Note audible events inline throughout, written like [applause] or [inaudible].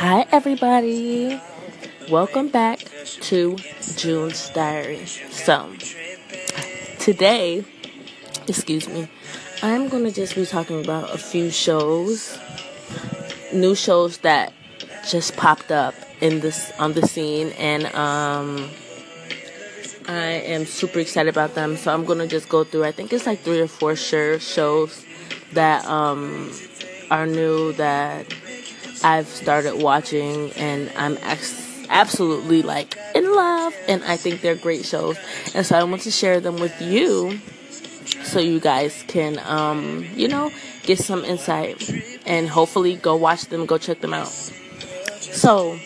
Hi, everybody. Welcome back to June's Diary. So, today, excuse me, I'm going to just be talking about a few shows, new shows that just popped up in this on the scene, and um, I am super excited about them. So I'm gonna just go through. I think it's like three or four sure shows that um are new that I've started watching, and I'm ex- absolutely like in love, and I think they're great shows, and so I want to share them with you, so you guys can, um, you know, get some insight, and hopefully go watch them, go check them out. So,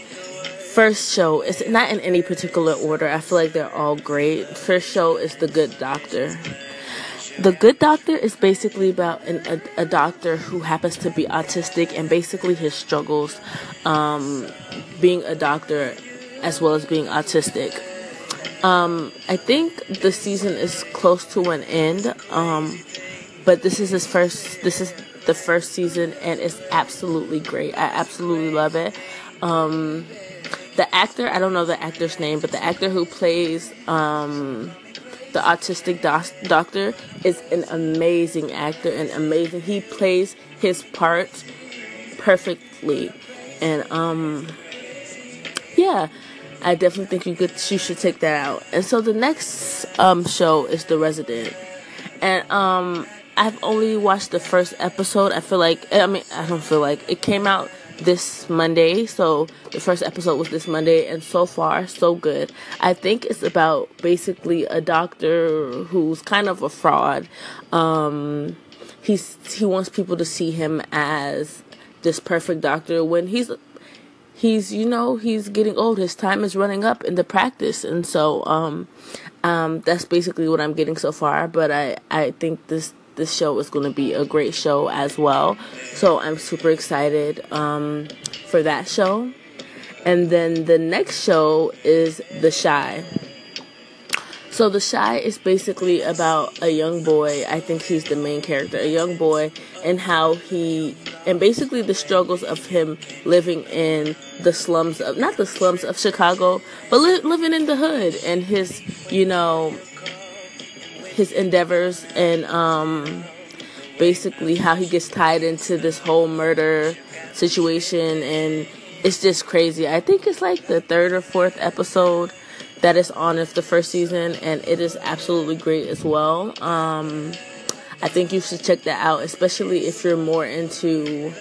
first show is not in any particular order. I feel like they're all great. First show is The Good Doctor. The Good Doctor is basically about an, a, a, doctor who happens to be autistic and basically his struggles um, being a doctor as well as being autistic. Um, I think the season is close to an end, um, but this is his first. This is the first season, and it's absolutely great. I absolutely love it. Um, the actor, I don't know the actor's name, but the actor who plays um, the autistic do- doctor, is an amazing actor and amazing. He plays his part perfectly, and um, yeah, I definitely think you could you should take that out. And so the next um show is The Resident, and um, I've only watched the first episode. I feel like I mean I don't feel like it came out this Monday. So the first episode was this Monday, and so far, so good. I think it's about basically a doctor who's kind of a fraud. Um, he's he wants people to see him as this perfect doctor when he's he's you know he's getting old his time is running up in the practice and so um um that's basically what i'm getting so far but i i think this this show is going to be a great show as well. So I'm super excited um, for that show. And then the next show is The Chi. So The Chi is basically about a young boy. I think he's the main character, a young boy, and how he, and basically the struggles of him living in the slums of, not the slums of Chicago, but li- living in the hood and his, you know, his endeavors and um, basically how he gets tied into this whole murder situation and it's just crazy. I think it's like the third or fourth episode that is on of the first season and it is absolutely great as well. Um, I think you should check that out, especially if you're more into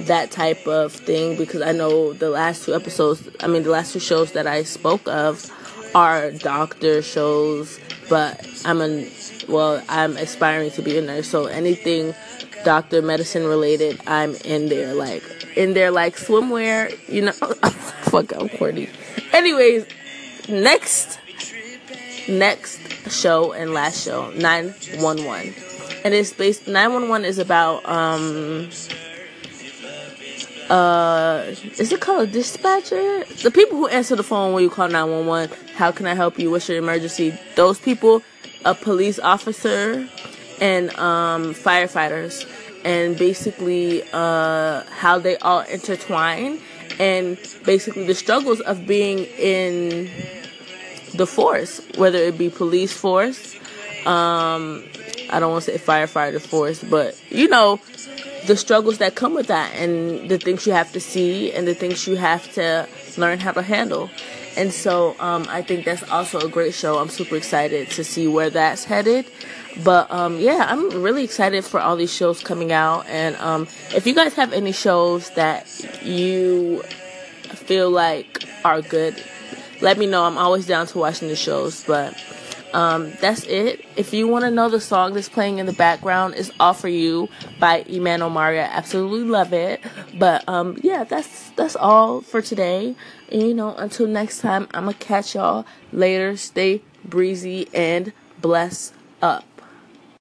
that type of thing because I know the last two episodes, I mean the last two shows that I spoke of are doctor shows but I'm a well, I'm aspiring to be a nurse, so anything doctor medicine related, I'm in there, like in there, like swimwear, you know. [laughs] Fuck, I'm corny. Anyways, next, next show and last show, nine one one, and it's based. Nine one one is about um uh is it called a dispatcher? The people who answer the phone when you call 911 how can i help you? What's your emergency? Those people a police officer and um firefighters. And basically uh how they all intertwine and basically the struggles of being in the force whether it be police force um i don't want to say firefighter force but you know the struggles that come with that and the things you have to see and the things you have to learn how to handle. And so um, I think that's also a great show. I'm super excited to see where that's headed. But um, yeah, I'm really excited for all these shows coming out. And um, if you guys have any shows that you feel like are good, let me know. I'm always down to watching the shows. But um, that's it. If you want to know the song that's playing in the background, is "All for You" by Iman Omari. I absolutely love it. But um, yeah, that's that's all for today. And you know, until next time, I'm gonna catch y'all later. Stay breezy and bless up.